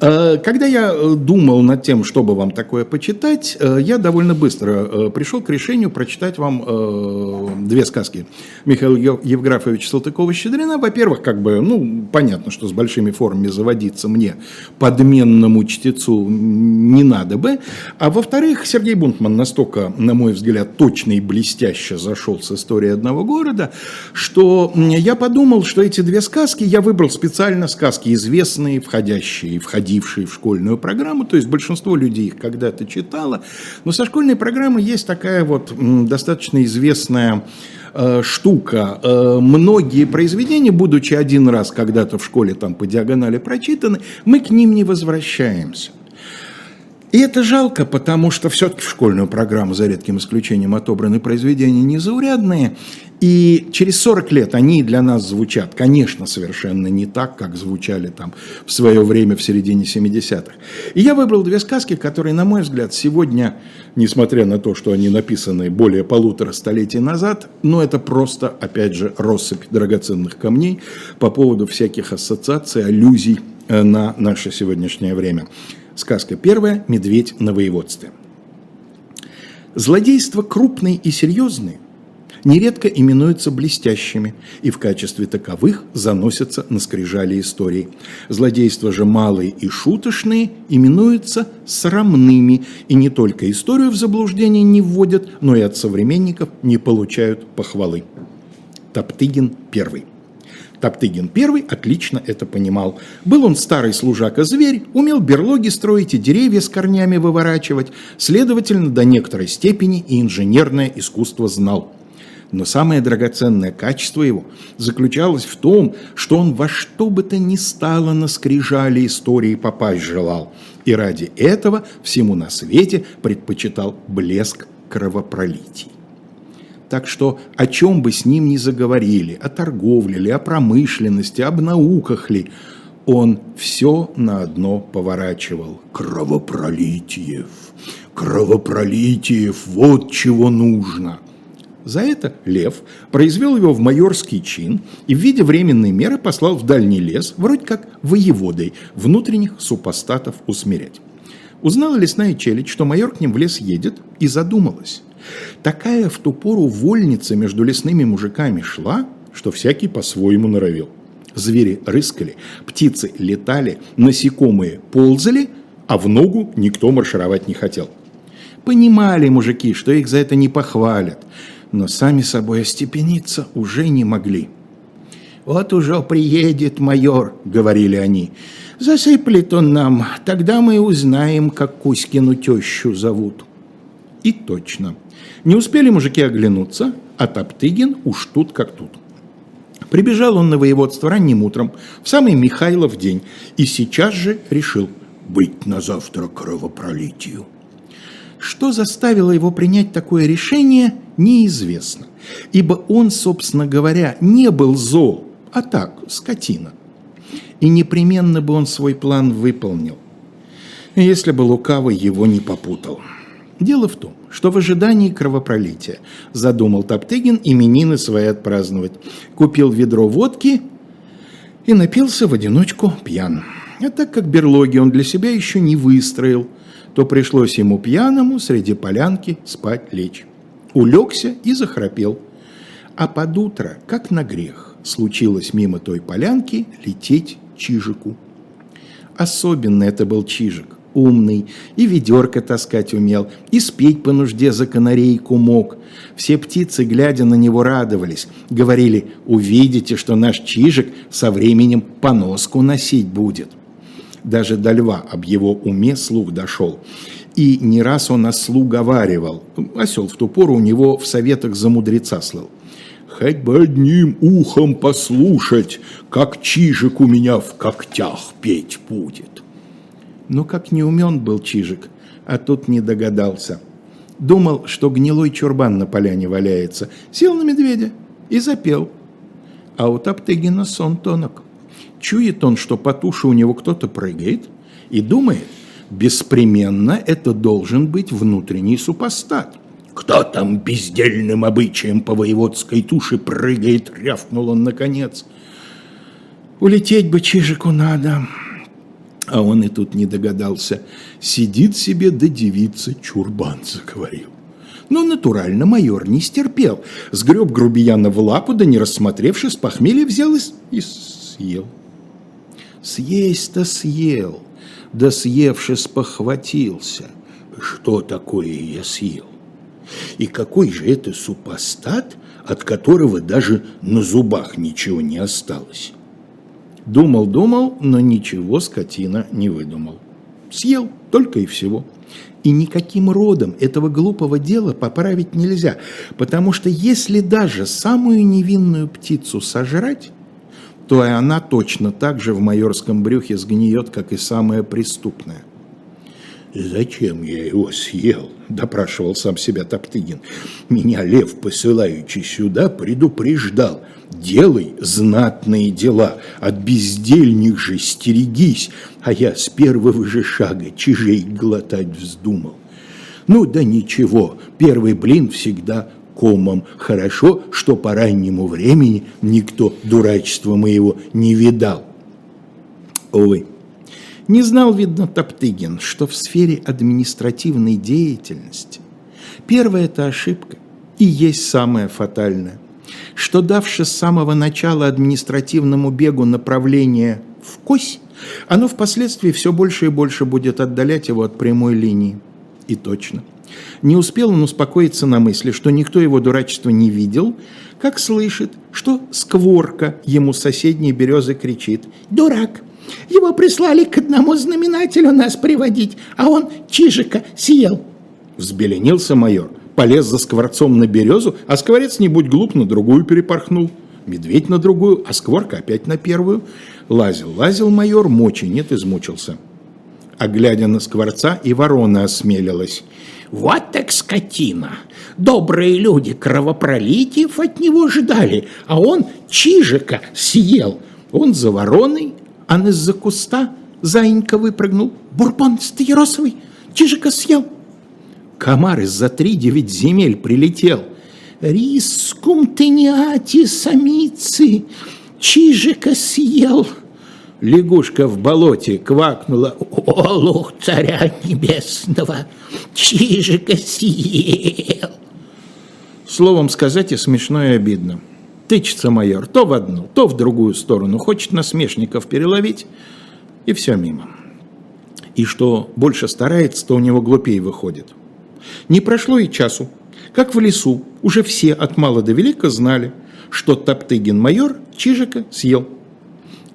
Э, когда я э, думал над тем, чтобы вам такое почитать, э, я довольно быстро пришел к решению прочитать вам две сказки Михаила Евграфовича Салтыкова-Щедрина. Во-первых, как бы, ну, понятно, что с большими формами заводиться мне, подменному чтецу, не надо бы. А во-вторых, Сергей Бунтман настолько, на мой взгляд, точно и блестяще зашел с историей одного города, что я подумал, что эти две сказки, я выбрал специально сказки известные, входящие входящие входившие в школьную программу, то есть большинство людей их когда-то читало, но со школьной программы есть такая вот достаточно известная э, штука. Э, многие произведения, будучи один раз когда-то в школе там по диагонали прочитаны, мы к ним не возвращаемся. И это жалко, потому что все-таки в школьную программу, за редким исключением, отобраны произведения незаурядные, и через 40 лет они для нас звучат, конечно, совершенно не так, как звучали там в свое время в середине 70-х. И я выбрал две сказки, которые, на мой взгляд, сегодня, несмотря на то, что они написаны более полутора столетий назад, но это просто, опять же, россыпь драгоценных камней по поводу всяких ассоциаций, аллюзий э, на наше сегодняшнее время. Сказка первая «Медведь на воеводстве». Злодейства крупные и серьезные нередко именуются блестящими и в качестве таковых заносятся на скрижали истории. Злодейства же малые и шуточные именуются срамными и не только историю в заблуждение не вводят, но и от современников не получают похвалы. Топтыгин первый. Топтыгин первый отлично это понимал. Был он старый служака-зверь, умел берлоги строить и деревья с корнями выворачивать, следовательно, до некоторой степени и инженерное искусство знал. Но самое драгоценное качество его заключалось в том, что он во что бы то ни стало на скрижали истории попасть желал. И ради этого всему на свете предпочитал блеск кровопролитий. Так что о чем бы с ним ни заговорили, о торговле ли, о промышленности, об науках ли, он все на одно поворачивал. Кровопролитиев, кровопролитиев, вот чего нужно – за это Лев произвел его в майорский чин и в виде временной меры послал в дальний лес, вроде как воеводой, внутренних супостатов усмирять. Узнала лесная челядь, что майор к ним в лес едет, и задумалась. Такая в ту пору вольница между лесными мужиками шла, что всякий по-своему норовил. Звери рыскали, птицы летали, насекомые ползали, а в ногу никто маршировать не хотел. Понимали мужики, что их за это не похвалят, но сами собой остепениться уже не могли. «Вот уже приедет майор», — говорили они. «Засыплет он нам, тогда мы узнаем, как Кузькину тещу зовут». И точно. Не успели мужики оглянуться, а Топтыгин уж тут как тут. Прибежал он на воеводство ранним утром, в самый Михайлов день, и сейчас же решил быть на завтра кровопролитию. Что заставило его принять такое решение, неизвестно, ибо он, собственно говоря, не был зол, а так, скотина. И непременно бы он свой план выполнил, если бы лукавый его не попутал. Дело в том, что в ожидании кровопролития задумал Топтыгин именины свои отпраздновать. Купил ведро водки и напился в одиночку пьян. А так как берлоги он для себя еще не выстроил, то пришлось ему пьяному среди полянки спать лечь. Улегся и захрапел. А под утро, как на грех, случилось мимо той полянки лететь чижику. Особенно это был чижик, умный, и ведерко таскать умел, и спеть по нужде за канарейку мог. Все птицы, глядя на него, радовались, говорили, увидите, что наш чижик со временем поноску носить будет даже до льва об его уме слух дошел. И не раз он ослу говаривал. Осел в ту пору у него в советах за мудреца слыл. Хоть бы одним ухом послушать, как чижик у меня в когтях петь будет. Но как не умен был чижик, а тут не догадался. Думал, что гнилой чурбан на поляне валяется. Сел на медведя и запел. А у Топтыгина сон тонок. Чует он, что по туше у него кто-то прыгает, и думает, беспременно это должен быть внутренний супостат. «Кто там бездельным обычаем по воеводской туше прыгает?» — рявкнул он наконец. «Улететь бы Чижику надо. А он и тут не догадался. Сидит себе да девица чурбан заговорил. Но натурально майор не стерпел. Сгреб грубияна в лапу, да не рассмотревшись, с похмелья взял и, и съел. Съесть-то съел, да съевшись похватился. Что такое я съел? И какой же это супостат, от которого даже на зубах ничего не осталось? Думал-думал, но ничего скотина не выдумал. Съел только и всего. И никаким родом этого глупого дела поправить нельзя, потому что если даже самую невинную птицу сожрать, то и она точно так же в майорском брюхе сгниет, как и самая преступная. «Зачем я его съел?» – допрашивал сам себя Топтыгин. «Меня лев, посылающий сюда, предупреждал. Делай знатные дела, от бездельных же стерегись, а я с первого же шага чижей глотать вздумал. Ну да ничего, первый блин всегда комом. Хорошо, что по раннему времени никто дурачества моего не видал. Ой, не знал, видно, Топтыгин, что в сфере административной деятельности первая это ошибка и есть самая фатальная, что давши с самого начала административному бегу направление в кось, оно впоследствии все больше и больше будет отдалять его от прямой линии. И точно. Не успел он успокоиться на мысли, что никто его дурачества не видел, как слышит, что скворка ему соседней березы кричит «Дурак! Его прислали к одному знаменателю нас приводить, а он чижика съел». Взбеленился майор, полез за скворцом на березу, а скворец, не будь глуп, на другую перепорхнул. Медведь на другую, а скворка опять на первую. Лазил, лазил майор, мочи нет, измучился. А глядя на скворца, и ворона осмелилась. «Вот так скотина! Добрые люди кровопролитиев от него ждали, а он чижика съел. Он за вороной, а из-за куста заинька выпрыгнул. Бурбон стаеросовый, чижика съел. Комар из-за три девять земель прилетел. Рискум ты не ати самицы, чижика съел. Лягушка в болоте квакнула. Олух царя небесного, чижика съел. Словом сказать и смешно и обидно. Тычется майор то в одну, то в другую сторону, хочет насмешников переловить, и все мимо. И что больше старается, то у него глупее выходит. Не прошло и часу, как в лесу уже все от мала до велика знали, что Топтыгин майор Чижика съел.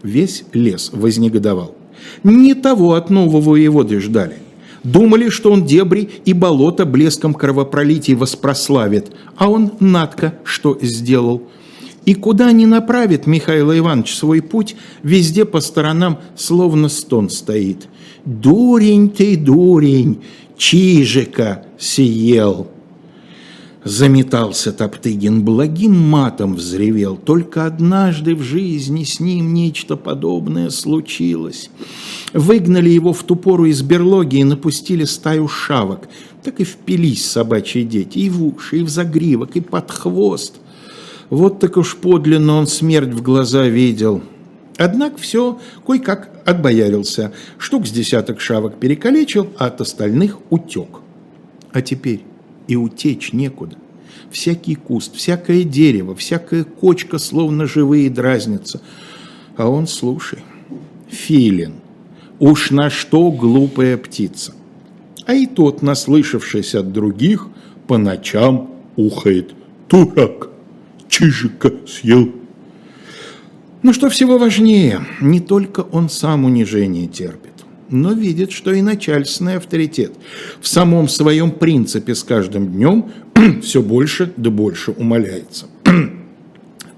Весь лес вознегодовал. Не того от нового воеводы ждали. Думали, что он дебри и болото блеском кровопролитий воспрославит, а он надко что сделал – и куда ни направит Михаил Иванович свой путь, везде по сторонам словно стон стоит. «Дурень ты, дурень, чижика съел!» Заметался Топтыгин, благим матом взревел. Только однажды в жизни с ним нечто подобное случилось. Выгнали его в ту пору из берлоги и напустили стаю шавок. Так и впились собачьи дети и в уши, и в загривок, и под хвост. Вот так уж подлинно он смерть в глаза видел. Однако все кое-как отбоярился. Штук с десяток шавок перекалечил, а от остальных утек. А теперь и утечь некуда. Всякий куст, всякое дерево, всякая кочка словно живые дразнятся. А он, слушай, филин, уж на что глупая птица. А и тот, наслышавшись от других, по ночам ухает. Дурак! Чижика съел. Но что всего важнее, не только он сам унижение терпит, но видит, что и начальственный авторитет в самом своем принципе с каждым днем все больше да больше умаляется.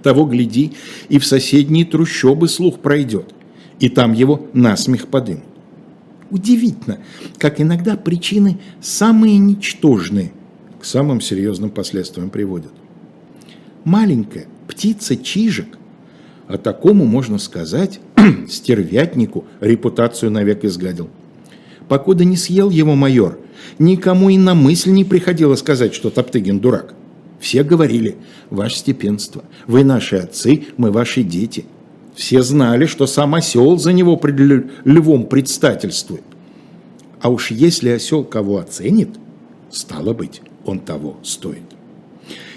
Того гляди, и в соседние трущобы слух пройдет, и там его насмех подымут. Удивительно, как иногда причины самые ничтожные к самым серьезным последствиям приводят маленькая птица чижик. А такому, можно сказать, стервятнику репутацию навек изгадил. Покуда не съел его майор, никому и на мысль не приходило сказать, что Топтыгин дурак. Все говорили, ваше степенство, вы наши отцы, мы ваши дети. Все знали, что сам осел за него пред львом предстательствует. А уж если осел кого оценит, стало быть, он того стоит.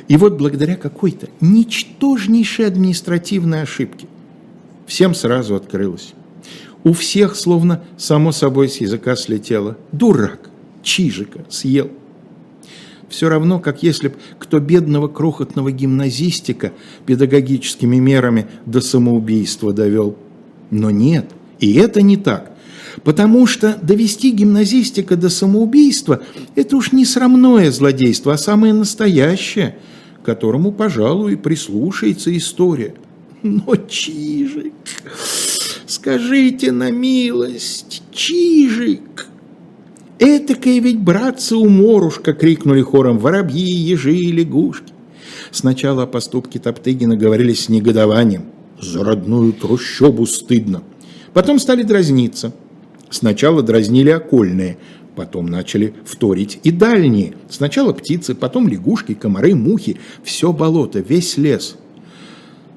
И вот благодаря какой-то ничтожнейшей административной ошибке всем сразу открылось. У всех словно само собой с языка слетело. Дурак, чижика съел. Все равно, как если б кто бедного крохотного гимназистика педагогическими мерами до самоубийства довел. Но нет, и это не так. Потому что довести гимназистика до самоубийства – это уж не срамное злодейство, а самое настоящее, которому, пожалуй, прислушается история. Но Чижик, скажите на милость, Чижик – «Этакая ведь, братцы, уморушка!» — крикнули хором воробьи, ежи и лягушки. Сначала о поступке Топтыгина говорили с негодованием. «За родную трущобу стыдно!» Потом стали дразниться. Сначала дразнили окольные, потом начали вторить и дальние. Сначала птицы, потом лягушки, комары, мухи. Все болото, весь лес –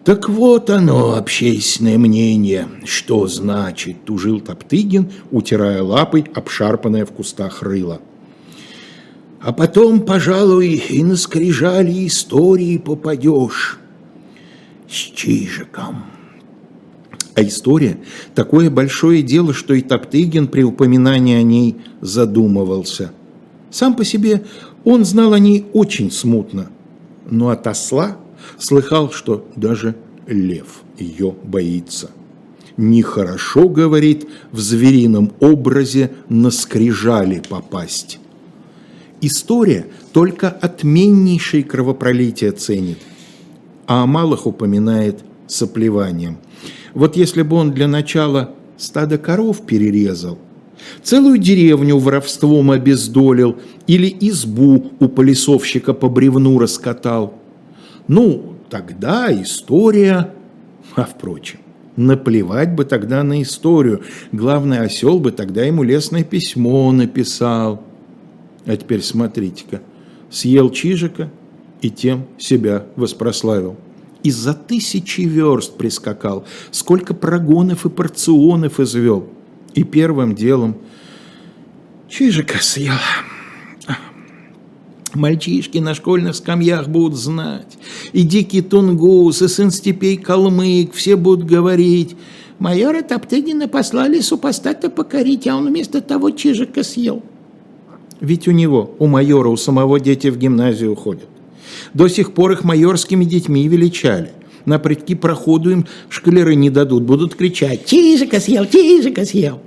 так вот оно, общественное мнение, что значит, тужил Топтыгин, утирая лапой обшарпанное в кустах рыло. А потом, пожалуй, и на скрижали истории попадешь с Чижиком. А история – такое большое дело, что и Топтыгин при упоминании о ней задумывался. Сам по себе он знал о ней очень смутно, но от осла – Слыхал, что даже лев ее боится. Нехорошо, говорит, в зверином образе на скрижали попасть. История только отменнейшее кровопролитие ценит, а о малых упоминает с. Вот если бы он для начала стадо коров перерезал, целую деревню воровством обездолил или избу у полисовщика по бревну раскатал – ну, тогда история... А впрочем, наплевать бы тогда на историю. Главный осел бы тогда ему лесное письмо написал. А теперь смотрите-ка, съел чижика и тем себя воспрославил. Из-за тысячи верст прискакал, сколько прогонов и порционов извел. И первым делом чижика съел. Мальчишки на школьных скамьях будут знать. И дикий тунгус, и сын степей калмык, все будут говорить. Майора Топтыгина послали супостата покорить, а он вместо того чижика съел. Ведь у него, у майора, у самого дети в гимназию ходят. До сих пор их майорскими детьми величали. На предки проходу им шкалеры не дадут, будут кричать «Чижика съел! Чижика съел!»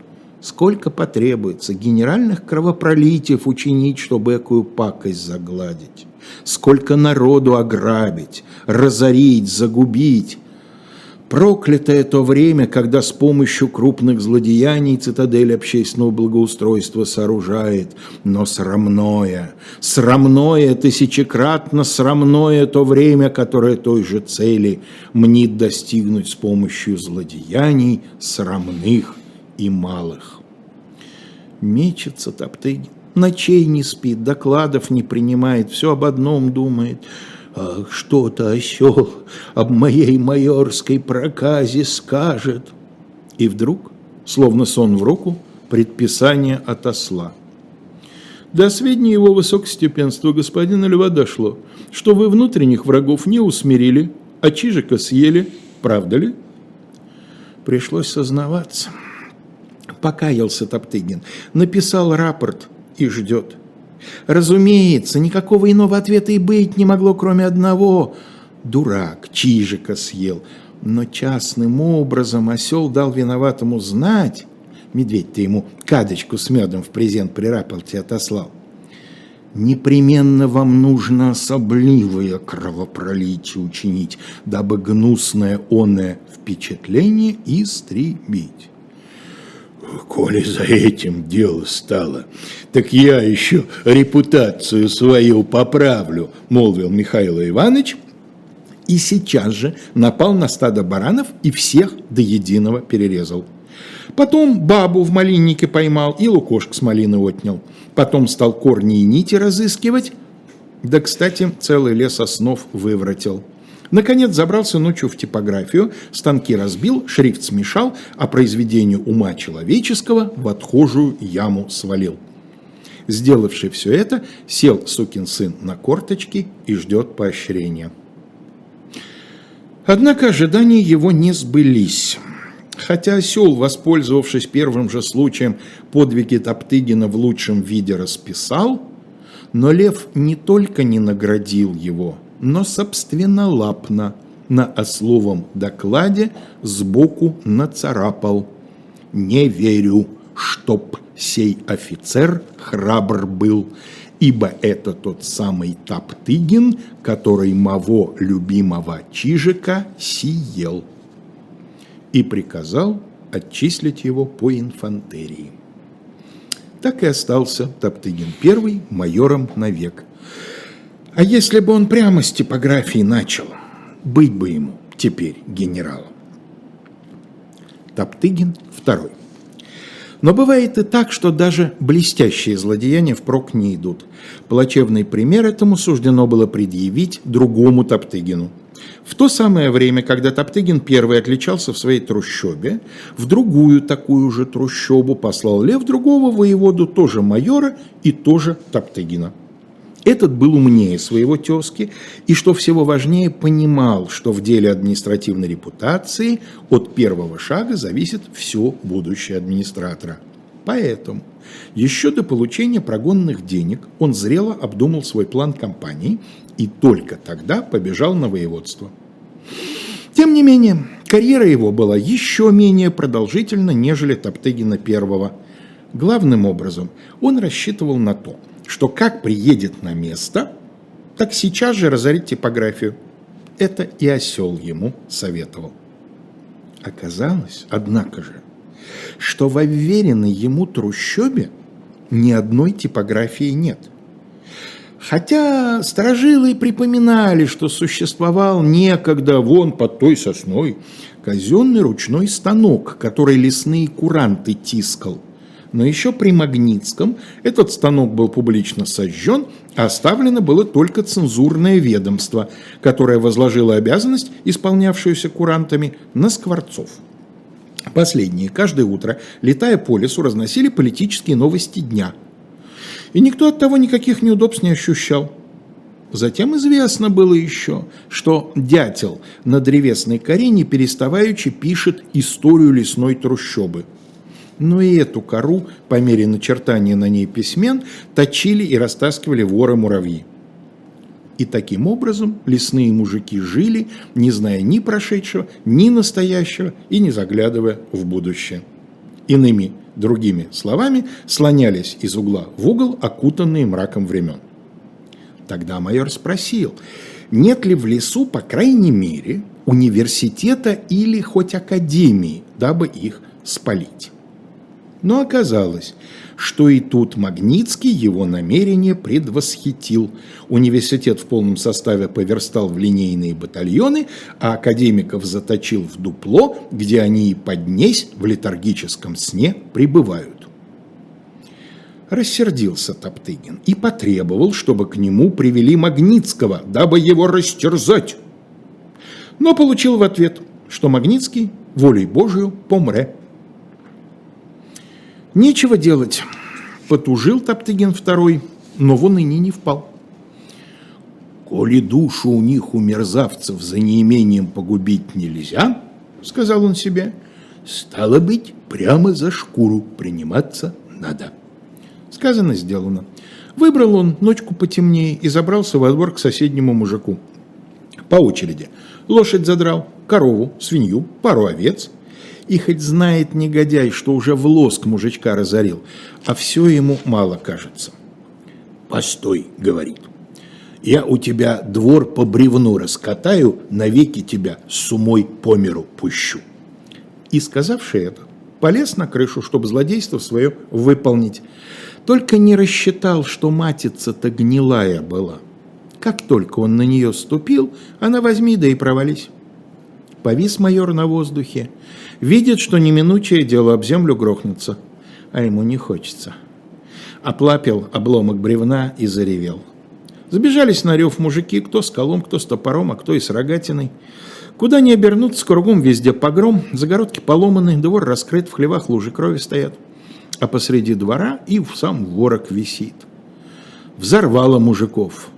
сколько потребуется генеральных кровопролитиев учинить, чтобы экую пакость загладить, сколько народу ограбить, разорить, загубить. Проклятое то время, когда с помощью крупных злодеяний цитадель общественного благоустройства сооружает, но срамное, срамное, тысячекратно срамное то время, которое той же цели мнит достигнуть с помощью злодеяний срамных и малых. Мечется Топтыгин, ночей не спит, докладов не принимает, все об одном думает. Что-то осел об моей майорской проказе скажет. И вдруг, словно сон в руку, предписание от осла. До сведения его высокостепенства господина Льва дошло, что вы внутренних врагов не усмирили, а Чижика съели, правда ли? Пришлось сознаваться покаялся Топтыгин, написал рапорт и ждет. Разумеется, никакого иного ответа и быть не могло, кроме одного. Дурак, Чижика съел. Но частным образом осел дал виноватому знать, медведь-то ему кадочку с медом в презент при рапорте отослал, непременно вам нужно особливое кровопролитие учинить, дабы гнусное оное впечатление истребить коли за этим дело стало, так я еще репутацию свою поправлю, молвил Михаил Иванович, и сейчас же напал на стадо баранов и всех до единого перерезал. Потом бабу в малиннике поймал и лукошек с малины отнял. Потом стал корни и нити разыскивать. Да, кстати, целый лес основ выворотил. Наконец забрался ночью в типографию, станки разбил, шрифт смешал, а произведение ума человеческого в отхожую яму свалил. Сделавший все это, сел сукин сын на корточки и ждет поощрения. Однако ожидания его не сбылись. Хотя осел, воспользовавшись первым же случаем, подвиги Топтыгина в лучшем виде расписал, но лев не только не наградил его, но собственнолапно на ословом докладе сбоку нацарапал «Не верю, чтоб сей офицер храбр был, ибо это тот самый Топтыгин, который моего любимого Чижика съел» и приказал отчислить его по инфантерии. Так и остался Топтыгин I майором навек. А если бы он прямо с типографии начал, быть бы ему теперь генералом. Топтыгин II. Но бывает и так, что даже блестящие злодеяния впрок не идут. Плачевный пример этому суждено было предъявить другому Топтыгину – в то самое время, когда Топтыгин первый отличался в своей трущобе, в другую такую же трущобу послал Лев другого воеводу, тоже майора и тоже Топтыгина. Этот был умнее своего тезки и, что всего важнее, понимал, что в деле административной репутации от первого шага зависит все будущее администратора. Поэтому еще до получения прогонных денег он зрело обдумал свой план кампании и только тогда побежал на воеводство. Тем не менее, карьера его была еще менее продолжительна, нежели Топтыгина первого. Главным образом он рассчитывал на то, что как приедет на место, так сейчас же разорит типографию. Это и осел ему советовал. Оказалось, однако же, что в уверенной ему трущобе ни одной типографии нет. Хотя сторожилы припоминали, что существовал некогда вон под той сосной казенный ручной станок, который лесные куранты тискал. Но еще при Магнитском этот станок был публично сожжен, а оставлено было только цензурное ведомство, которое возложило обязанность, исполнявшуюся курантами, на скворцов. Последние каждое утро, летая по лесу, разносили политические новости дня – и никто от того никаких неудобств не ощущал. Затем известно было еще, что дятел на древесной коре не переставаючи пишет историю лесной трущобы. Но и эту кору, по мере начертания на ней письмен, точили и растаскивали воры-муравьи. И таким образом лесные мужики жили, не зная ни прошедшего, ни настоящего и не заглядывая в будущее. Иными Другими словами, слонялись из угла в угол, окутанные мраком времен. Тогда майор спросил, нет ли в лесу, по крайней мере, университета или хоть академии, дабы их спалить. Но оказалось, что и тут Магнитский его намерение предвосхитил. Университет в полном составе поверстал в линейные батальоны, а академиков заточил в дупло, где они и поднесь в летаргическом сне пребывают. Рассердился Топтыгин и потребовал, чтобы к нему привели Магнитского, дабы его растерзать. Но получил в ответ, что Магнитский волей Божию помре. Нечего делать. Потужил Топтыгин второй, но вон и не впал. «Коли душу у них, у мерзавцев, за неимением погубить нельзя, — сказал он себе, — стало быть, прямо за шкуру приниматься надо». Сказано, сделано. Выбрал он ночку потемнее и забрался во двор к соседнему мужику. По очереди. Лошадь задрал, корову, свинью, пару овец — и хоть знает негодяй, что уже в лоск мужичка разорил, а все ему мало кажется. «Постой», — говорит, — «я у тебя двор по бревну раскатаю, навеки тебя с умой по миру пущу». И, сказавши это, полез на крышу, чтобы злодейство свое выполнить. Только не рассчитал, что матица-то гнилая была. Как только он на нее ступил, она возьми да и провались. Повис майор на воздухе, видит, что неминучее дело об землю грохнется, а ему не хочется. Оплапил обломок бревна и заревел. Забежались на рев мужики, кто с колом, кто с топором, а кто и с рогатиной. Куда ни обернуться, кругом везде погром, загородки поломаны, двор раскрыт, в хлевах лужи крови стоят. А посреди двора и в сам ворог висит. Взорвало мужиков.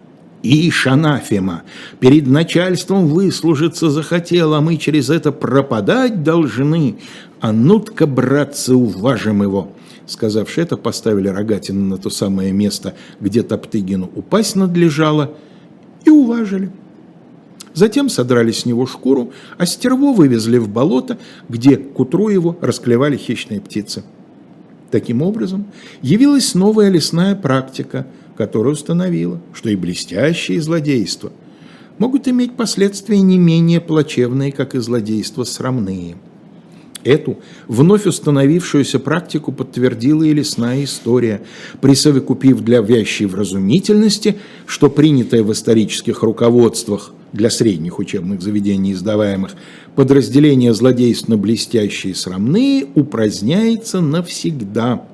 Ишь, анафема, перед начальством выслужиться захотел, а мы через это пропадать должны. А ну-ка, братцы, уважим его. Сказавши это, поставили Рогатина на то самое место, где Топтыгину упасть надлежало, и уважили. Затем содрали с него шкуру, а стерво вывезли в болото, где к утру его расклевали хищные птицы. Таким образом, явилась новая лесная практика, которая установила, что и блестящие злодейства могут иметь последствия не менее плачевные, как и злодейства срамные – Эту вновь установившуюся практику подтвердила и лесная история, присовокупив для вящей вразумительности, что принятое в исторических руководствах для средних учебных заведений издаваемых подразделение злодейств на блестящие и срамные упраздняется навсегда,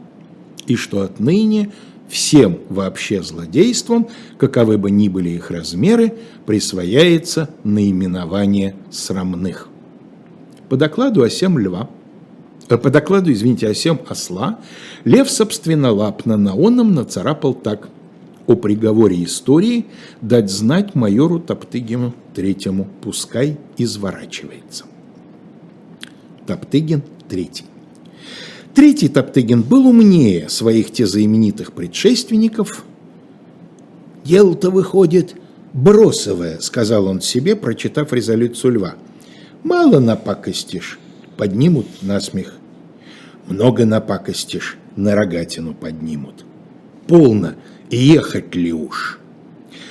и что отныне всем вообще злодействам, каковы бы ни были их размеры, присвояется наименование срамных. По докладу о сем льва, э, по докладу, извините, о сем осла, лев собственнолапно на оном нацарапал так о приговоре истории дать знать майору Топтыгину третьему, пускай изворачивается. Топтыгин третий. Третий Топтыгин был умнее своих тезаименитых предшественников. «Дело-то выходит бросовое», — сказал он себе, прочитав резолюцию льва – Мало напакостишь, поднимут на смех. Много напакостишь, на рогатину поднимут. Полно, ехать ли уж?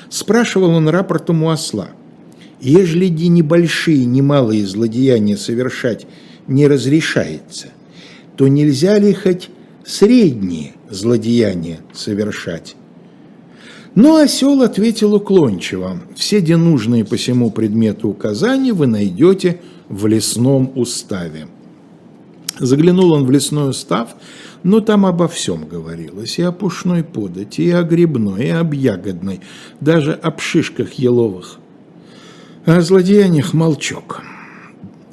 Спрашивал он рапортом у осла. Ежели де небольшие, немалые злодеяния совершать не разрешается, то нельзя ли хоть средние злодеяния совершать? Но осел ответил уклончиво. Все денужные по всему предмету указания вы найдете в лесном уставе. Заглянул он в лесной устав, но там обо всем говорилось. И о пушной подати, и о грибной, и об ягодной, даже об шишках еловых. О злодеяниях молчок.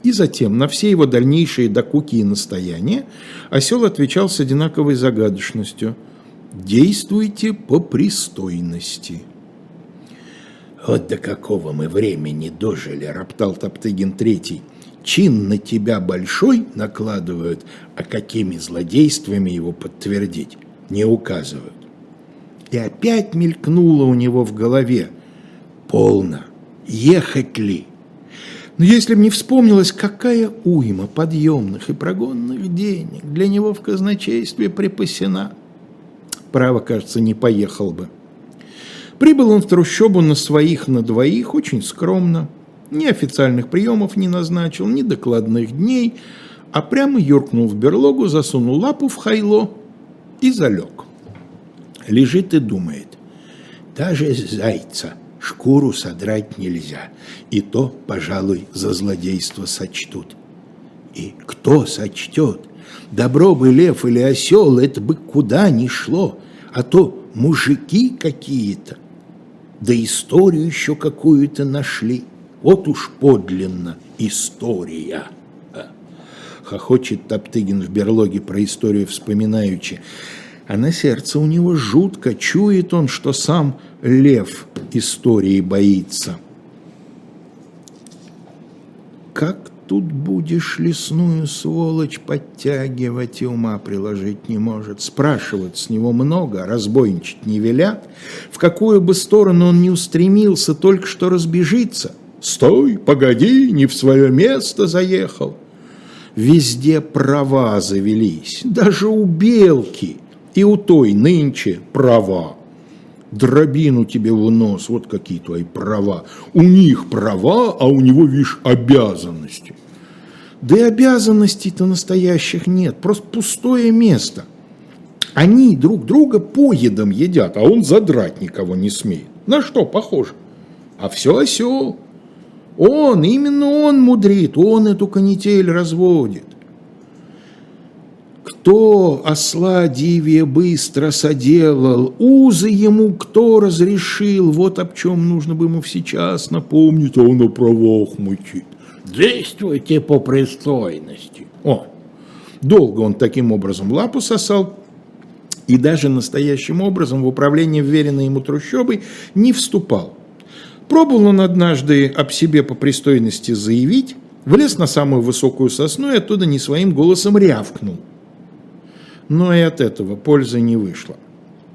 И затем на все его дальнейшие докуки и настояния осел отвечал с одинаковой загадочностью – действуйте по пристойности. Вот до какого мы времени дожили, роптал Топтыгин Третий. Чин на тебя большой накладывают, а какими злодействами его подтвердить не указывают. И опять мелькнуло у него в голове. Полно. Ехать ли? Но если бы не вспомнилось, какая уйма подъемных и прогонных денег для него в казначействе припасена – право, кажется, не поехал бы. Прибыл он в трущобу на своих, на двоих, очень скромно. Ни официальных приемов не назначил, ни докладных дней, а прямо юркнул в берлогу, засунул лапу в хайло и залег. Лежит и думает. Даже зайца шкуру содрать нельзя, и то, пожалуй, за злодейство сочтут. И кто сочтет? Добро бы лев или осел, это бы куда ни шло а то мужики какие-то, да историю еще какую-то нашли. Вот уж подлинно история. Хохочет Топтыгин в берлоге про историю вспоминаючи. А на сердце у него жутко чует он, что сам лев истории боится. Как Тут будешь лесную сволочь подтягивать и ума приложить не может. Спрашивать с него много, разбойничать не велят. В какую бы сторону он ни устремился, только что разбежится. Стой, погоди, не в свое место заехал. Везде права завелись, даже у белки и у той нынче права дробину тебе в нос, вот какие твои права. У них права, а у него, видишь, обязанности. Да и обязанностей-то настоящих нет, просто пустое место. Они друг друга поедом едят, а он задрать никого не смеет. На что похоже? А все осел. Он, именно он мудрит, он эту канитель разводит. Кто осла дивие быстро соделал, узы ему кто разрешил, вот об чем нужно бы ему сейчас напомнить, а он на правах мучит. Действуйте по пристойности. О, долго он таким образом лапу сосал, и даже настоящим образом в управление вверенной ему трущобой не вступал. Пробовал он однажды об себе по пристойности заявить, влез на самую высокую сосну и оттуда не своим голосом рявкнул. Но и от этого пользы не вышло.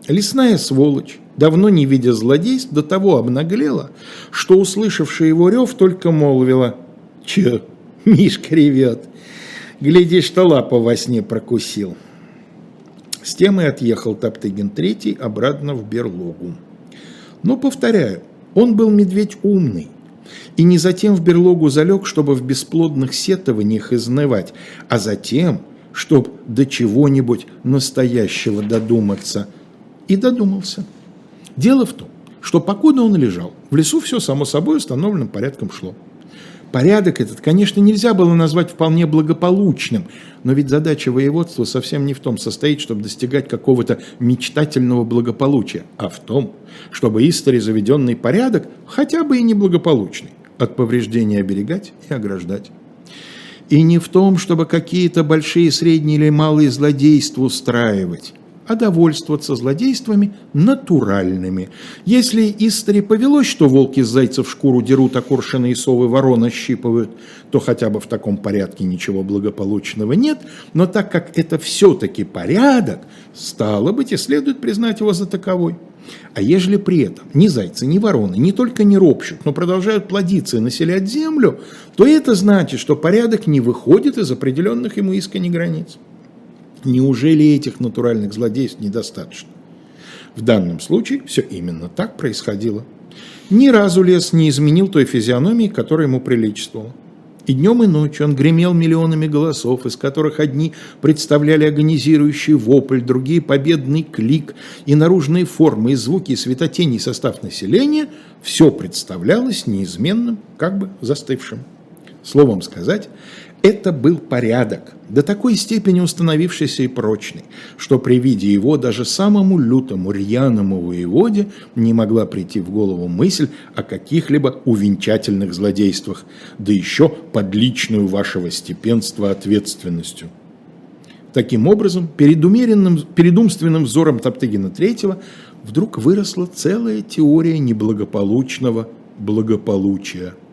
Лесная сволочь, давно не видя злодейств, до того обнаглела, что, услышавшая его рев, только молвила «Че, Мишка ревет, гляди, что лапа во сне прокусил». С тем и отъехал Топтыгин третий обратно в берлогу. Но, повторяю, он был медведь умный, и не затем в берлогу залег, чтобы в бесплодных сетованиях изнывать, а затем, чтобы до чего-нибудь настоящего додуматься. И додумался. Дело в том, что покуда он лежал, в лесу все само собой установленным порядком шло. Порядок этот, конечно, нельзя было назвать вполне благополучным, но ведь задача воеводства совсем не в том состоит, чтобы достигать какого-то мечтательного благополучия, а в том, чтобы истори заведенный порядок, хотя бы и неблагополучный, от повреждения оберегать и ограждать. И не в том, чтобы какие-то большие, средние или малые злодейства устраивать, а довольствоваться злодействами натуральными. Если истори повелось, что волки с зайцев шкуру дерут, а коршины и совы ворона щипывают, то хотя бы в таком порядке ничего благополучного нет, но так как это все-таки порядок, стало быть, и следует признать его за таковой. А ежели при этом ни зайцы, ни вороны не только не ропщут, но продолжают плодиться и населять землю, то это значит, что порядок не выходит из определенных ему искренних границ. Неужели этих натуральных злодейств недостаточно? В данном случае все именно так происходило. Ни разу лес не изменил той физиономии, которая ему приличествовала. И днем, и ночью он гремел миллионами голосов, из которых одни представляли агонизирующий вопль, другие – победный клик, и наружные формы, и звуки, и светотени, и состав населения – все представлялось неизменным, как бы застывшим. Словом сказать, это был порядок, до такой степени установившийся и прочный, что при виде его даже самому лютому, рьяному воеводе не могла прийти в голову мысль о каких-либо увенчательных злодействах, да еще под личную вашего степенства ответственностью. Таким образом, перед, умеренным, перед умственным взором Топтыгина III вдруг выросла целая теория неблагополучного благополучия –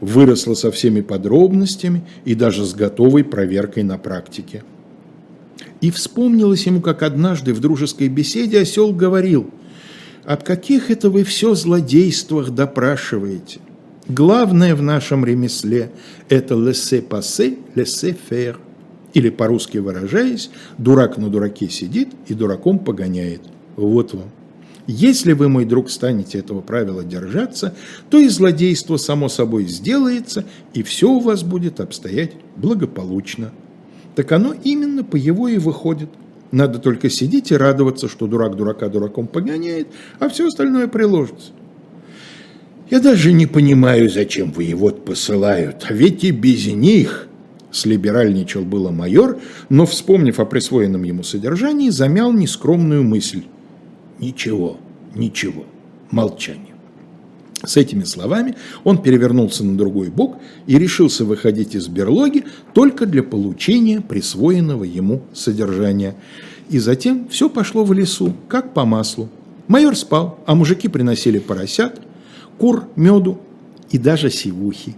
выросла со всеми подробностями и даже с готовой проверкой на практике. И вспомнилось ему, как однажды в дружеской беседе осел говорил, «Об каких это вы все злодействах допрашиваете? Главное в нашем ремесле – это «laissez-passer, laissez-faire». Или, по-русски выражаясь, дурак на дураке сидит и дураком погоняет. Вот вам. Если вы, мой друг, станете этого правила держаться, то и злодейство само собой сделается, и все у вас будет обстоять благополучно. Так оно именно по его и выходит. Надо только сидеть и радоваться, что дурак дурака дураком погоняет, а все остальное приложится. Я даже не понимаю, зачем вы его посылают, ведь и без них слиберальничал было майор, но, вспомнив о присвоенном ему содержании, замял нескромную мысль. Ничего, ничего. Молчание. С этими словами он перевернулся на другой бок и решился выходить из берлоги только для получения присвоенного ему содержания. И затем все пошло в лесу, как по маслу. Майор спал, а мужики приносили поросят, кур, меду и даже сивухи.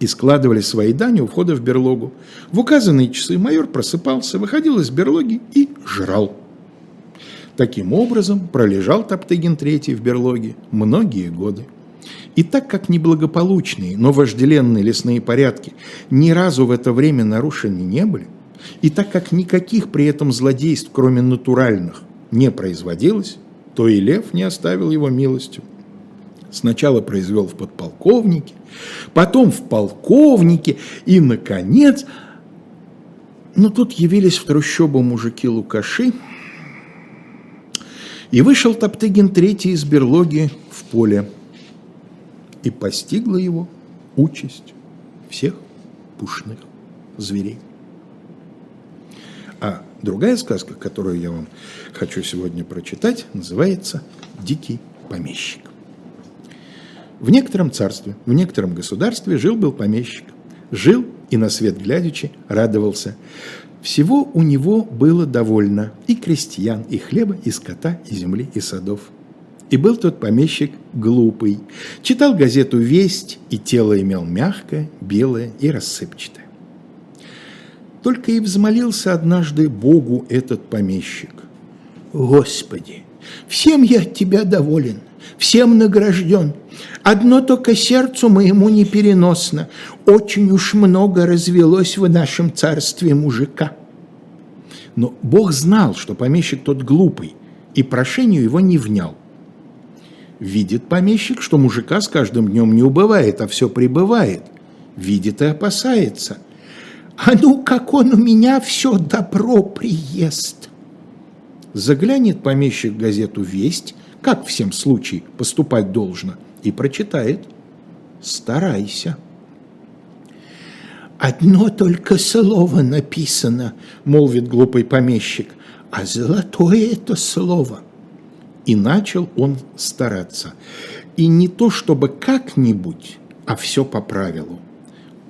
И складывали свои дани у входа в берлогу. В указанные часы майор просыпался, выходил из берлоги и жрал. Таким образом, пролежал Топтыгин III в берлоге многие годы. И так как неблагополучные, но вожделенные лесные порядки ни разу в это время нарушены не были, и так как никаких при этом злодейств, кроме натуральных, не производилось, то и Лев не оставил его милостью. Сначала произвел в подполковнике, потом в полковнике и, наконец... Но тут явились в трущобу мужики-лукаши, и вышел Топтыгин третий из берлоги в поле, и постигла его участь всех пушных зверей. А Другая сказка, которую я вам хочу сегодня прочитать, называется «Дикий помещик». В некотором царстве, в некотором государстве жил-был помещик. Жил и на свет глядячи радовался. Всего у него было довольно и крестьян, и хлеба, и скота, и земли, и садов. И был тот помещик глупый. Читал газету «Весть», и тело имел мягкое, белое и рассыпчатое. Только и взмолился однажды Богу этот помещик. «Господи, всем я от Тебя доволен, всем награжден. Одно только сердцу моему непереносно. Очень уж много развелось в нашем царстве мужика». Но Бог знал, что помещик тот глупый, и прошению его не внял. Видит помещик, что мужика с каждым днем не убывает, а все прибывает. Видит и опасается. А ну, как он у меня все добро приест. Заглянет помещик в газету «Весть», как всем случае поступать должно, и прочитает «Старайся». «Одно только слово написано», — молвит глупый помещик, «а золотое это слово». И начал он стараться. И не то чтобы как-нибудь, а все по правилу.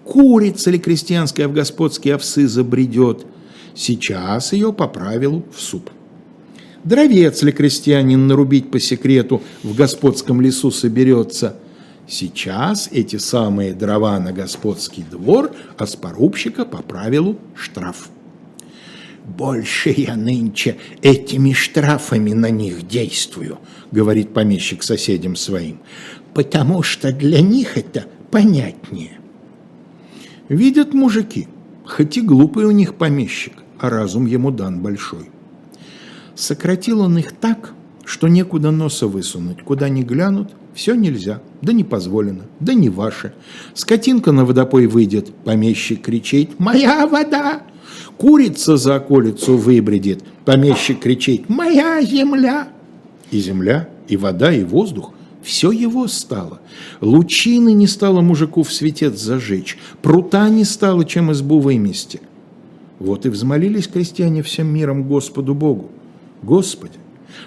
Курица ли крестьянская в господские овсы забредет, сейчас ее по правилу в суп. Дровец ли крестьянин нарубить по секрету в господском лесу соберется, сейчас эти самые дрова на господский двор, а с порубщика по правилу штраф. «Больше я нынче этими штрафами на них действую», — говорит помещик соседям своим, «потому что для них это понятнее». Видят мужики, хоть и глупый у них помещик, а разум ему дан большой. Сократил он их так, что некуда носа высунуть, куда ни глянут, все нельзя, да не позволено, да не ваше. Скотинка на водопой выйдет, помещик кричит «Моя вода!» Курица за околицу выбредит, помещик кричит «Моя земля!» И земля, и вода, и воздух все его стало. Лучины не стало мужику в светец зажечь, прута не стало, чем избу вымести. Вот и взмолились крестьяне всем миром Господу Богу. Господи,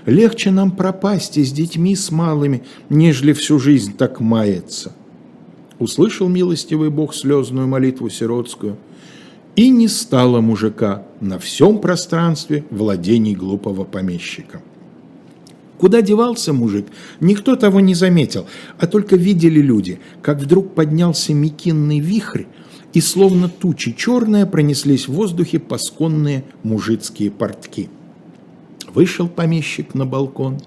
легче нам пропасть и с детьми с малыми, нежели всю жизнь так мается. Услышал милостивый Бог слезную молитву сиротскую – и не стало мужика на всем пространстве владений глупого помещика. Куда девался мужик, никто того не заметил, а только видели люди, как вдруг поднялся мекинный вихрь, и словно тучи черные пронеслись в воздухе пасконные мужицкие портки. Вышел помещик на балкон,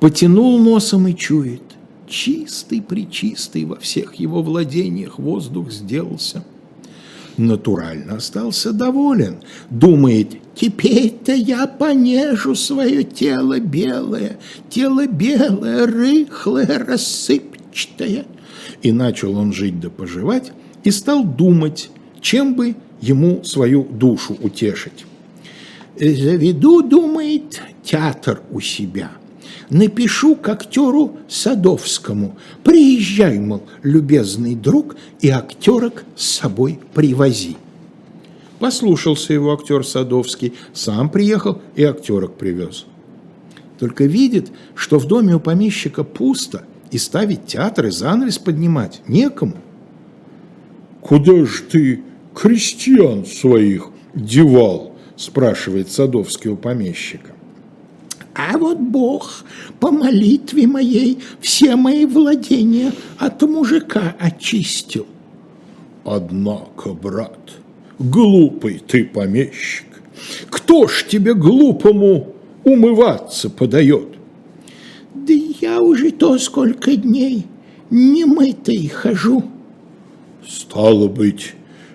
потянул носом и чует. Чистый-причистый во всех его владениях воздух сделался – натурально остался доволен. Думает, теперь-то я понежу свое тело белое, тело белое, рыхлое, рассыпчатое. И начал он жить да поживать, и стал думать, чем бы ему свою душу утешить. «Заведу, — думает, — театр у себя» напишу к актеру Садовскому. Приезжай, мол, любезный друг, и актерок с собой привози. Послушался его актер Садовский, сам приехал и актерок привез. Только видит, что в доме у помещика пусто, и ставить театр и занавес поднимать некому. «Куда ж ты крестьян своих девал?» Спрашивает Садовский у помещика. А вот Бог по молитве моей все мои владения от мужика очистил. Однако, брат, глупый ты помещик, кто ж тебе глупому умываться подает? Да я уже то сколько дней немытый хожу. Стало быть,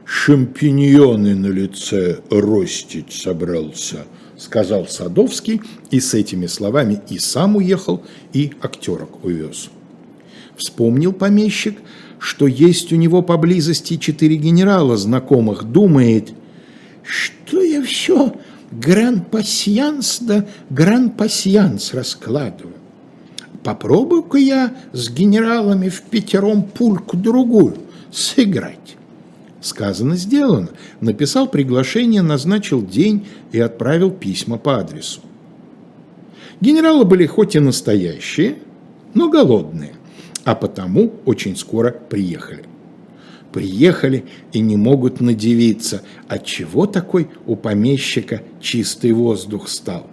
шампиньоны на лице ростить собрался – сказал Садовский, и с этими словами и сам уехал, и актерок увез. Вспомнил помещик, что есть у него поблизости четыре генерала знакомых, думает, что я все гран-пасьянс да гран-пасьянс раскладываю. Попробую-ка я с генералами в пятером пульку другую сыграть. Сказано, сделано. Написал приглашение, назначил день и отправил письма по адресу. Генералы были хоть и настоящие, но голодные, а потому очень скоро приехали. Приехали и не могут надевиться, отчего такой у помещика чистый воздух стал.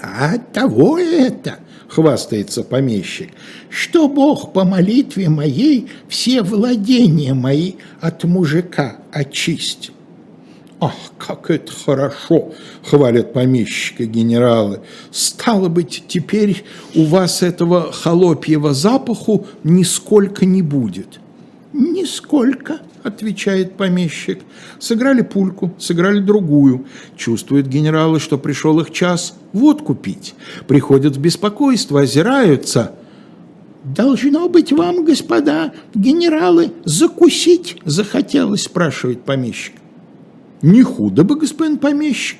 «А того это, — хвастается помещик, — что Бог по молитве моей все владения мои от мужика очистил. «Ах, как это хорошо!» — хвалят помещика генералы. «Стало быть, теперь у вас этого холопьего запаху нисколько не будет». «Нисколько», — отвечает помещик. Сыграли пульку, сыграли другую. Чувствуют генералы, что пришел их час водку пить. Приходят в беспокойство, озираются. «Должно быть вам, господа генералы, закусить захотелось?» – спрашивает помещик. Не худо бы, господин помещик.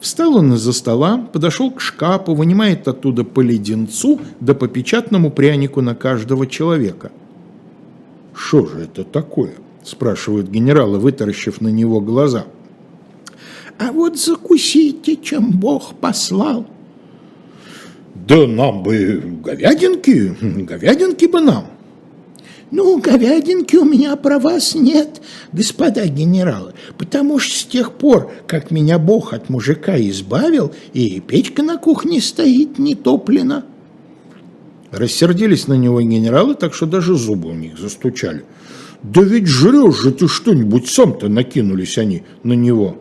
Встал он из-за стола, подошел к шкафу, вынимает оттуда по леденцу да по печатному прянику на каждого человека. «Что же это такое?» – спрашивают генералы, вытаращив на него глаза. «А вот закусите, чем Бог послал». «Да нам бы говядинки, говядинки бы нам». Ну, говядинки у меня про вас нет, господа генералы, потому что с тех пор, как меня Бог от мужика избавил, и печка на кухне стоит не топлена. Рассердились на него генералы, так что даже зубы у них застучали. Да ведь жрешь же ты что-нибудь сам-то, накинулись они на него.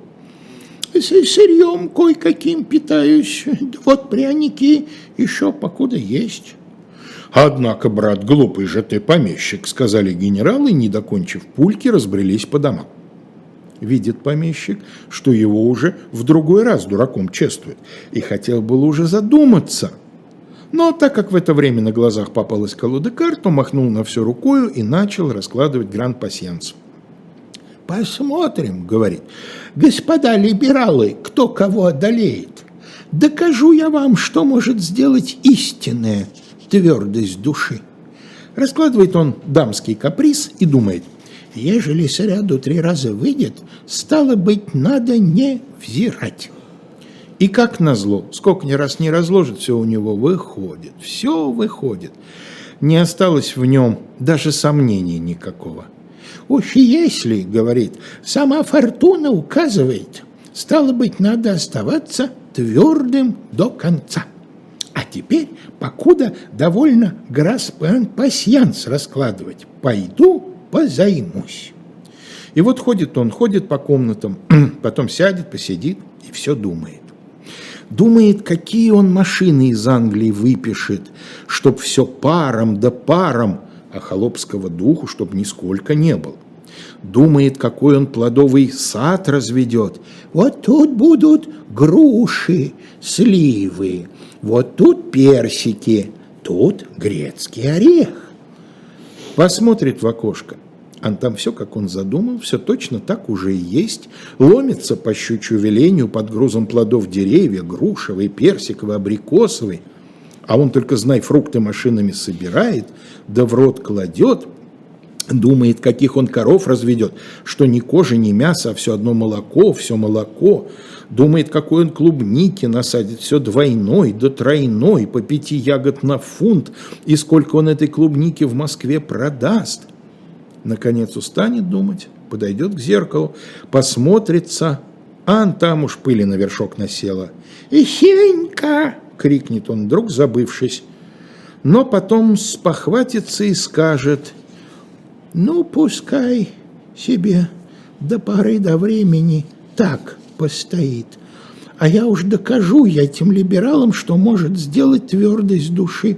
Сырьем кое-каким питаюсь, вот пряники еще покуда есть. Однако, брат, глупый же ты помещик, сказали генералы, не докончив пульки, разбрелись по домам. Видит помещик, что его уже в другой раз дураком чествует, и хотел было уже задуматься. Но так как в это время на глазах попалась колода карт, то махнул на все рукою и начал раскладывать гранд-пасьянс. «Посмотрим», — говорит, — «господа либералы, кто кого одолеет. Докажу я вам, что может сделать истинное твердость души. Раскладывает он дамский каприз и думает, ежели сряду три раза выйдет, стало быть, надо не взирать. И как назло, сколько ни раз не разложит, все у него выходит, все выходит. Не осталось в нем даже сомнений никакого. «Уж если, — говорит, — сама фортуна указывает, стало быть, надо оставаться твердым до конца». А теперь, покуда довольно пасьянс раскладывать, пойду позаймусь. И вот ходит он, ходит по комнатам, потом сядет, посидит и все думает. Думает, какие он машины из Англии выпишет, чтоб все паром да паром, а холопского духу, чтоб нисколько не был. Думает, какой он плодовый сад разведет. Вот тут будут груши, сливы, вот тут персики, тут грецкий орех. Посмотрит в окошко, а там все, как он задумал, все точно так уже и есть. Ломится по щучью велению под грузом плодов деревья, грушевый, персиковый, абрикосовый. А он только, знай, фрукты машинами собирает, да в рот кладет, думает, каких он коров разведет, что ни кожи, ни мяса, а все одно молоко, все молоко. Думает, какой он клубники насадит, все двойной да тройной, по пяти ягод на фунт, и сколько он этой клубники в Москве продаст. Наконец устанет думать, подойдет к зеркалу, посмотрится, а там уж пыли на вершок насела. «Ищенька!» — крикнет он вдруг, забывшись. Но потом спохватится и скажет, «Ну, пускай себе до поры до времени так постоит. А я уж докажу я этим либералам, что может сделать твердость души.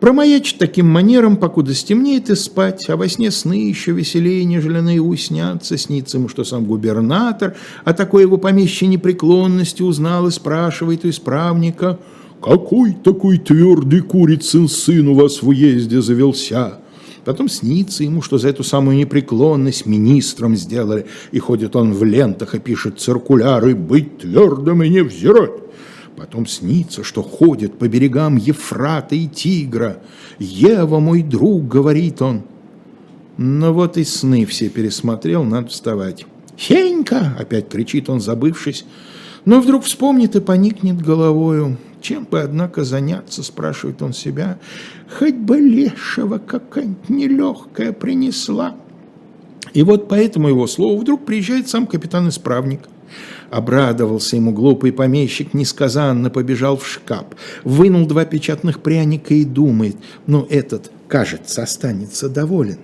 Промаячить таким манером, покуда стемнеет и спать, а во сне сны еще веселее, нежели наяву снятся, снится ему, что сам губернатор о такой его помещей непреклонности узнал и спрашивает у исправника, «Какой такой твердый курицын сын у вас в уезде завелся?» Потом снится ему, что за эту самую непреклонность министром сделали, и ходит он в лентах и пишет циркуляры «Быть твердым и не взирать». Потом снится, что ходит по берегам Ефрата и Тигра. «Ева, мой друг», — говорит он. Ну вот и сны все пересмотрел, надо вставать. «Сенька!» – опять кричит он, забывшись. Но вдруг вспомнит и поникнет головою. Чем бы, однако, заняться, спрашивает он себя. Хоть бы лешего какая-нибудь нелегкая принесла. И вот по этому его слову вдруг приезжает сам капитан-исправник. Обрадовался ему глупый помещик, несказанно побежал в шкаф, вынул два печатных пряника и думает, ну, этот, кажется, останется доволен.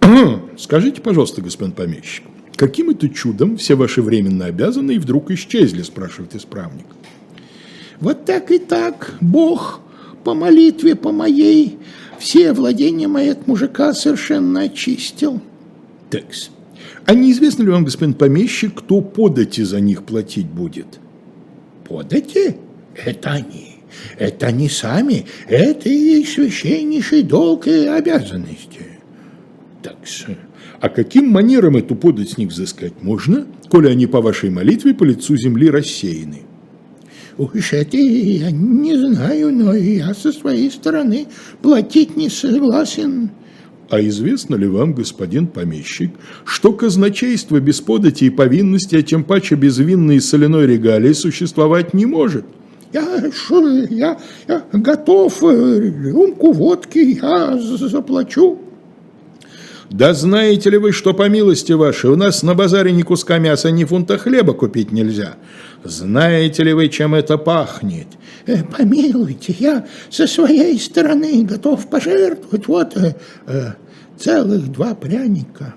Скажите, пожалуйста, господин помещик, каким это чудом все ваши временно обязанные вдруг исчезли, спрашивает исправник. Вот так и так, Бог по молитве по моей все владения мои от мужика совершенно очистил. Текс. А неизвестно ли вам, господин помещик, кто подати за них платить будет? Подати? Это они. Это они сами. Это и священнейший долг и обязанности. Так, а каким манером эту подать с них взыскать можно, коли они по вашей молитве по лицу земли рассеяны? Уж это я не знаю, но я со своей стороны платить не согласен. А известно ли вам, господин помещик, что казначейство без подати и повинности, а тем паче без винной соляной регалии существовать не может? Я, шо, я, я готов, э, рюмку водки я заплачу. Да знаете ли вы, что по милости вашей у нас на базаре ни куска мяса, ни фунта хлеба купить нельзя? Знаете ли вы, чем это пахнет? Э, помилуйте, я со своей стороны готов пожертвовать вот э, э, целых два пряника.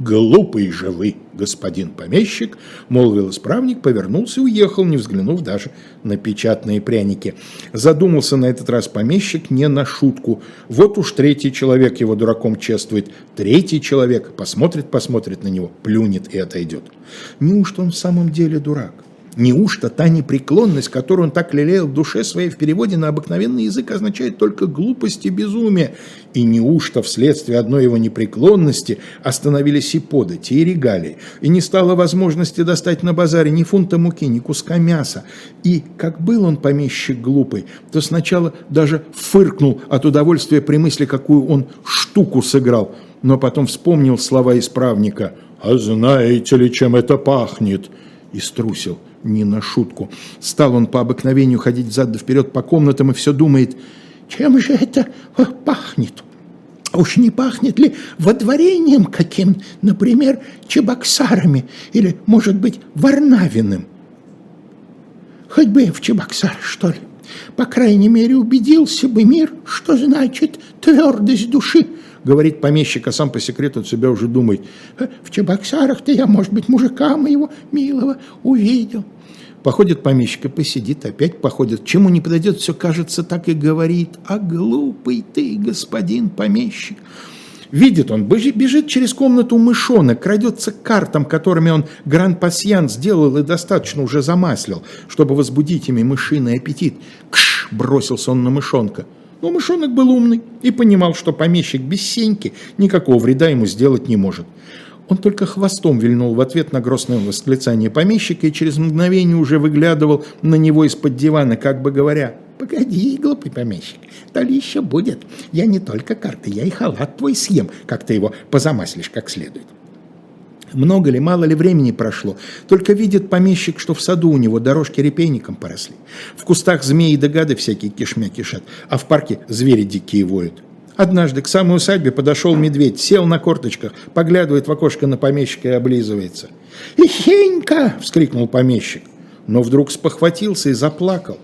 Глупый же вы, господин помещик, молвил исправник, повернулся и уехал, не взглянув даже на печатные пряники. Задумался на этот раз помещик не на шутку. Вот уж третий человек его дураком чествует. Третий человек посмотрит, посмотрит на него, плюнет и отойдет. Неужто он в самом деле дурак? Неужто та непреклонность, которую он так лелеял в душе своей в переводе на обыкновенный язык, означает только глупость и безумие? И неужто вследствие одной его непреклонности остановились и подати, и регалии, и не стало возможности достать на базаре ни фунта муки, ни куска мяса? И, как был он помещик глупый, то сначала даже фыркнул от удовольствия при мысли, какую он штуку сыграл, но потом вспомнил слова исправника «А знаете ли, чем это пахнет?» и струсил – не на шутку. Стал он по обыкновению ходить взад да вперед по комнатам и все думает, чем же это пахнет? Уж не пахнет ли водворением каким, например, чебоксарами или, может быть, Варнавиным? Хоть бы в Чебоксар, что ли. По крайней мере, убедился бы мир, что значит твердость души, говорит помещик, а сам по секрету от себя уже думает, «Э, в Чебоксарах-то я, может быть, мужика моего милого увидел. Походит помещик и посидит, опять походит. Чему не подойдет, все кажется, так и говорит. А глупый ты, господин помещик. Видит он, бежит через комнату мышонок, крадется к картам, которыми он гран-пасьян сделал и достаточно уже замаслил, чтобы возбудить ими мышиный аппетит. Кш! бросился он на мышонка. Но мышонок был умный и понимал, что помещик без сеньки никакого вреда ему сделать не может. Он только хвостом вильнул в ответ на грозное восклицание помещика и через мгновение уже выглядывал на него из-под дивана, как бы говоря, «Погоди, глупый помещик, то ли еще будет. Я не только карты, я и халат твой съем, как ты его позамаслишь как следует». Много ли, мало ли времени прошло, только видит помещик, что в саду у него дорожки репейником поросли. В кустах змеи да гады всякие кишмя кишат, а в парке звери дикие воют. Однажды к самой усадьбе подошел медведь, сел на корточках, поглядывает в окошко на помещика и облизывается. «Ихенька!» – вскрикнул помещик, но вдруг спохватился и заплакал.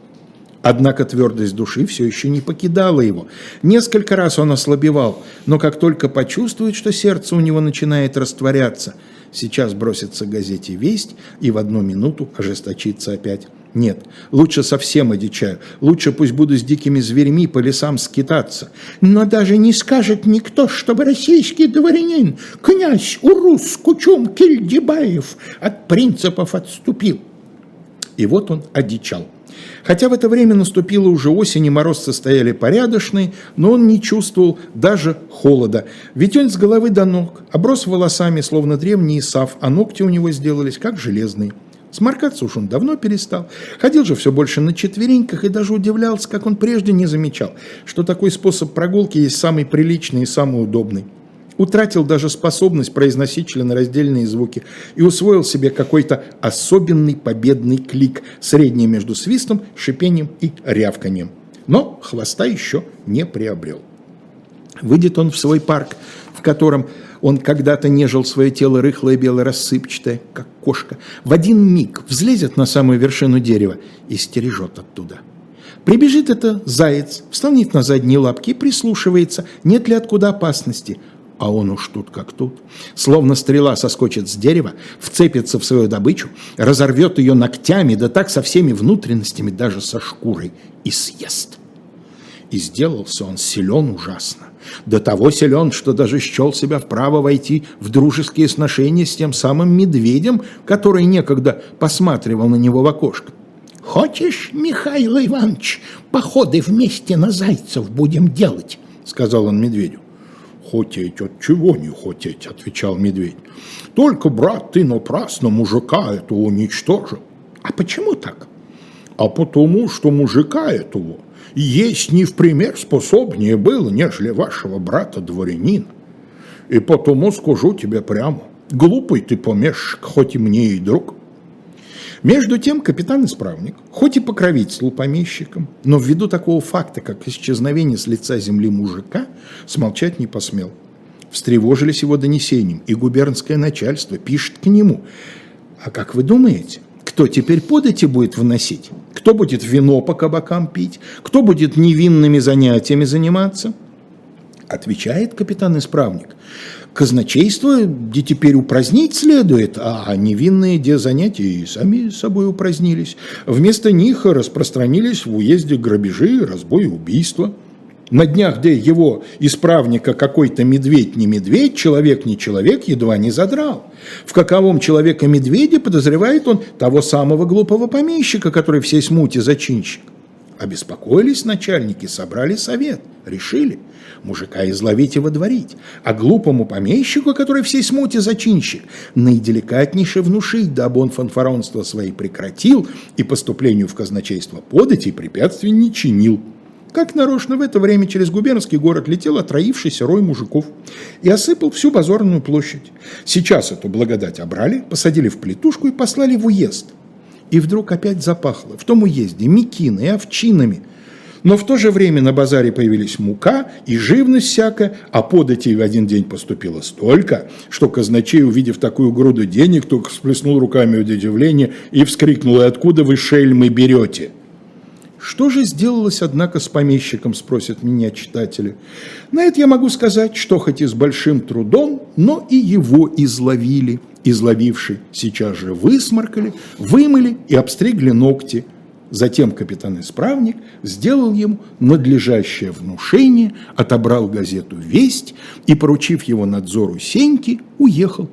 Однако твердость души все еще не покидала его. Несколько раз он ослабевал, но как только почувствует, что сердце у него начинает растворяться – Сейчас бросится газете «Весть» и в одну минуту ожесточится опять. Нет, лучше совсем одичаю. Лучше пусть буду с дикими зверьми по лесам скитаться. Но даже не скажет никто, чтобы российский дворянин, князь Урус Кучум Кильдибаев от принципов отступил. И вот он одичал. Хотя в это время наступила уже осень, и морозцы стояли порядочные, но он не чувствовал даже холода. Ведь он с головы до ног оброс волосами, словно древний Исав, а ногти у него сделались как железные. Сморкаться уж он давно перестал. Ходил же все больше на четвереньках и даже удивлялся, как он прежде не замечал, что такой способ прогулки есть самый приличный и самый удобный. Утратил даже способность произносить членораздельные звуки и усвоил себе какой-то особенный победный клик, средний между свистом, шипением и рявканием. Но хвоста еще не приобрел. Выйдет он в свой парк, в котором он когда-то нежил свое тело рыхлое, белое, рассыпчатое, как кошка. В один миг взлезет на самую вершину дерева и стережет оттуда. Прибежит это заяц, встанет на задние лапки и прислушивается, нет ли откуда опасности. А он уж тут как тут. Словно стрела соскочит с дерева, вцепится в свою добычу, разорвет ее ногтями, да так со всеми внутренностями, даже со шкурой, и съест. И сделался он силен ужасно. До того силен, что даже счел себя вправо войти в дружеские сношения с тем самым медведем, который некогда посматривал на него в окошко. «Хочешь, Михаил Иванович, походы вместе на зайцев будем делать?» — сказал он медведю. «Хотеть от чего не хотеть?» — отвечал медведь. «Только, брат, ты напрасно мужика этого уничтожил». «А почему так?» «А потому, что мужика этого есть не в пример способнее был, нежели вашего брата-дворянина. И потому скажу тебе прямо, глупый ты помешек, хоть и мне и друг. Между тем капитан-исправник, хоть и покровительствовал помещикам, но ввиду такого факта, как исчезновение с лица земли мужика, смолчать не посмел. Встревожились его донесением, и губернское начальство пишет к нему. А как вы думаете, кто теперь подати будет вносить? Кто будет вино по кабакам пить? Кто будет невинными занятиями заниматься? Отвечает капитан-исправник. Казначейство где теперь упразднить следует, а невинные где занятия и сами собой упразднились. Вместо них распространились в уезде грабежи, разбои, убийства. На днях, где его исправника какой-то медведь не медведь, человек не человек, едва не задрал. В каковом человека-медведе подозревает он того самого глупого помещика, который всей смуте зачинщик. Обеспокоились начальники, собрали совет, решили мужика изловить и водворить, а глупому помещику, который всей смуте зачинщик, наиделикатнейше внушить, дабы он фанфаронство свои прекратил и поступлению в казначейство подать и препятствий не чинил. Как нарочно в это время через губернский город летел отроившийся рой мужиков и осыпал всю базарную площадь. Сейчас эту благодать обрали, посадили в плитушку и послали в уезд. И вдруг опять запахло в том уезде мекиной и овчинами. Но в то же время на базаре появились мука и живность всякая, а податей в один день поступило столько, что казначей, увидев такую груду денег, только всплеснул руками от удивления и вскрикнул, «И откуда вы, шельмы, берете?» Что же сделалось, однако, с помещиком, спросят меня читатели. На это я могу сказать, что хоть и с большим трудом, но и его изловили. Изловивши, сейчас же высморкали, вымыли и обстригли ногти. Затем капитан-исправник сделал ему надлежащее внушение, отобрал газету «Весть» и, поручив его надзору Сеньки, уехал.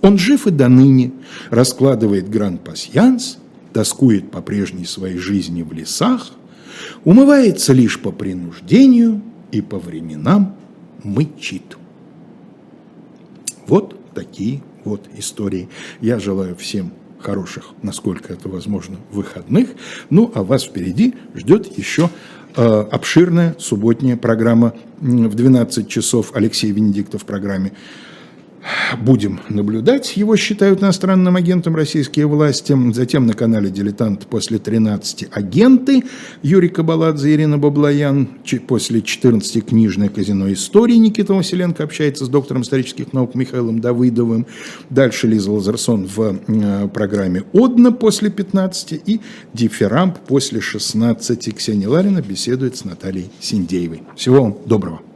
Он жив и до ныне, раскладывает гран-пасьянс – тоскует по прежней своей жизни в лесах, умывается лишь по принуждению и по временам мычит. Вот такие вот истории. Я желаю всем хороших, насколько это возможно, выходных. Ну, а вас впереди ждет еще э, обширная субботняя программа в 12 часов. Алексей Венедиктов в программе будем наблюдать. Его считают иностранным агентом российские власти. Затем на канале «Дилетант» после 13 агенты Юрий Кабаладзе, Ирина Баблоян. После 14 книжное казино истории Никита Василенко общается с доктором исторических наук Михаилом Давыдовым. Дальше Лиза Лазарсон в э, программе «Одна» после 15 и «Дифферамп» после 16. Ксения Ларина беседует с Натальей Синдеевой. Всего вам доброго.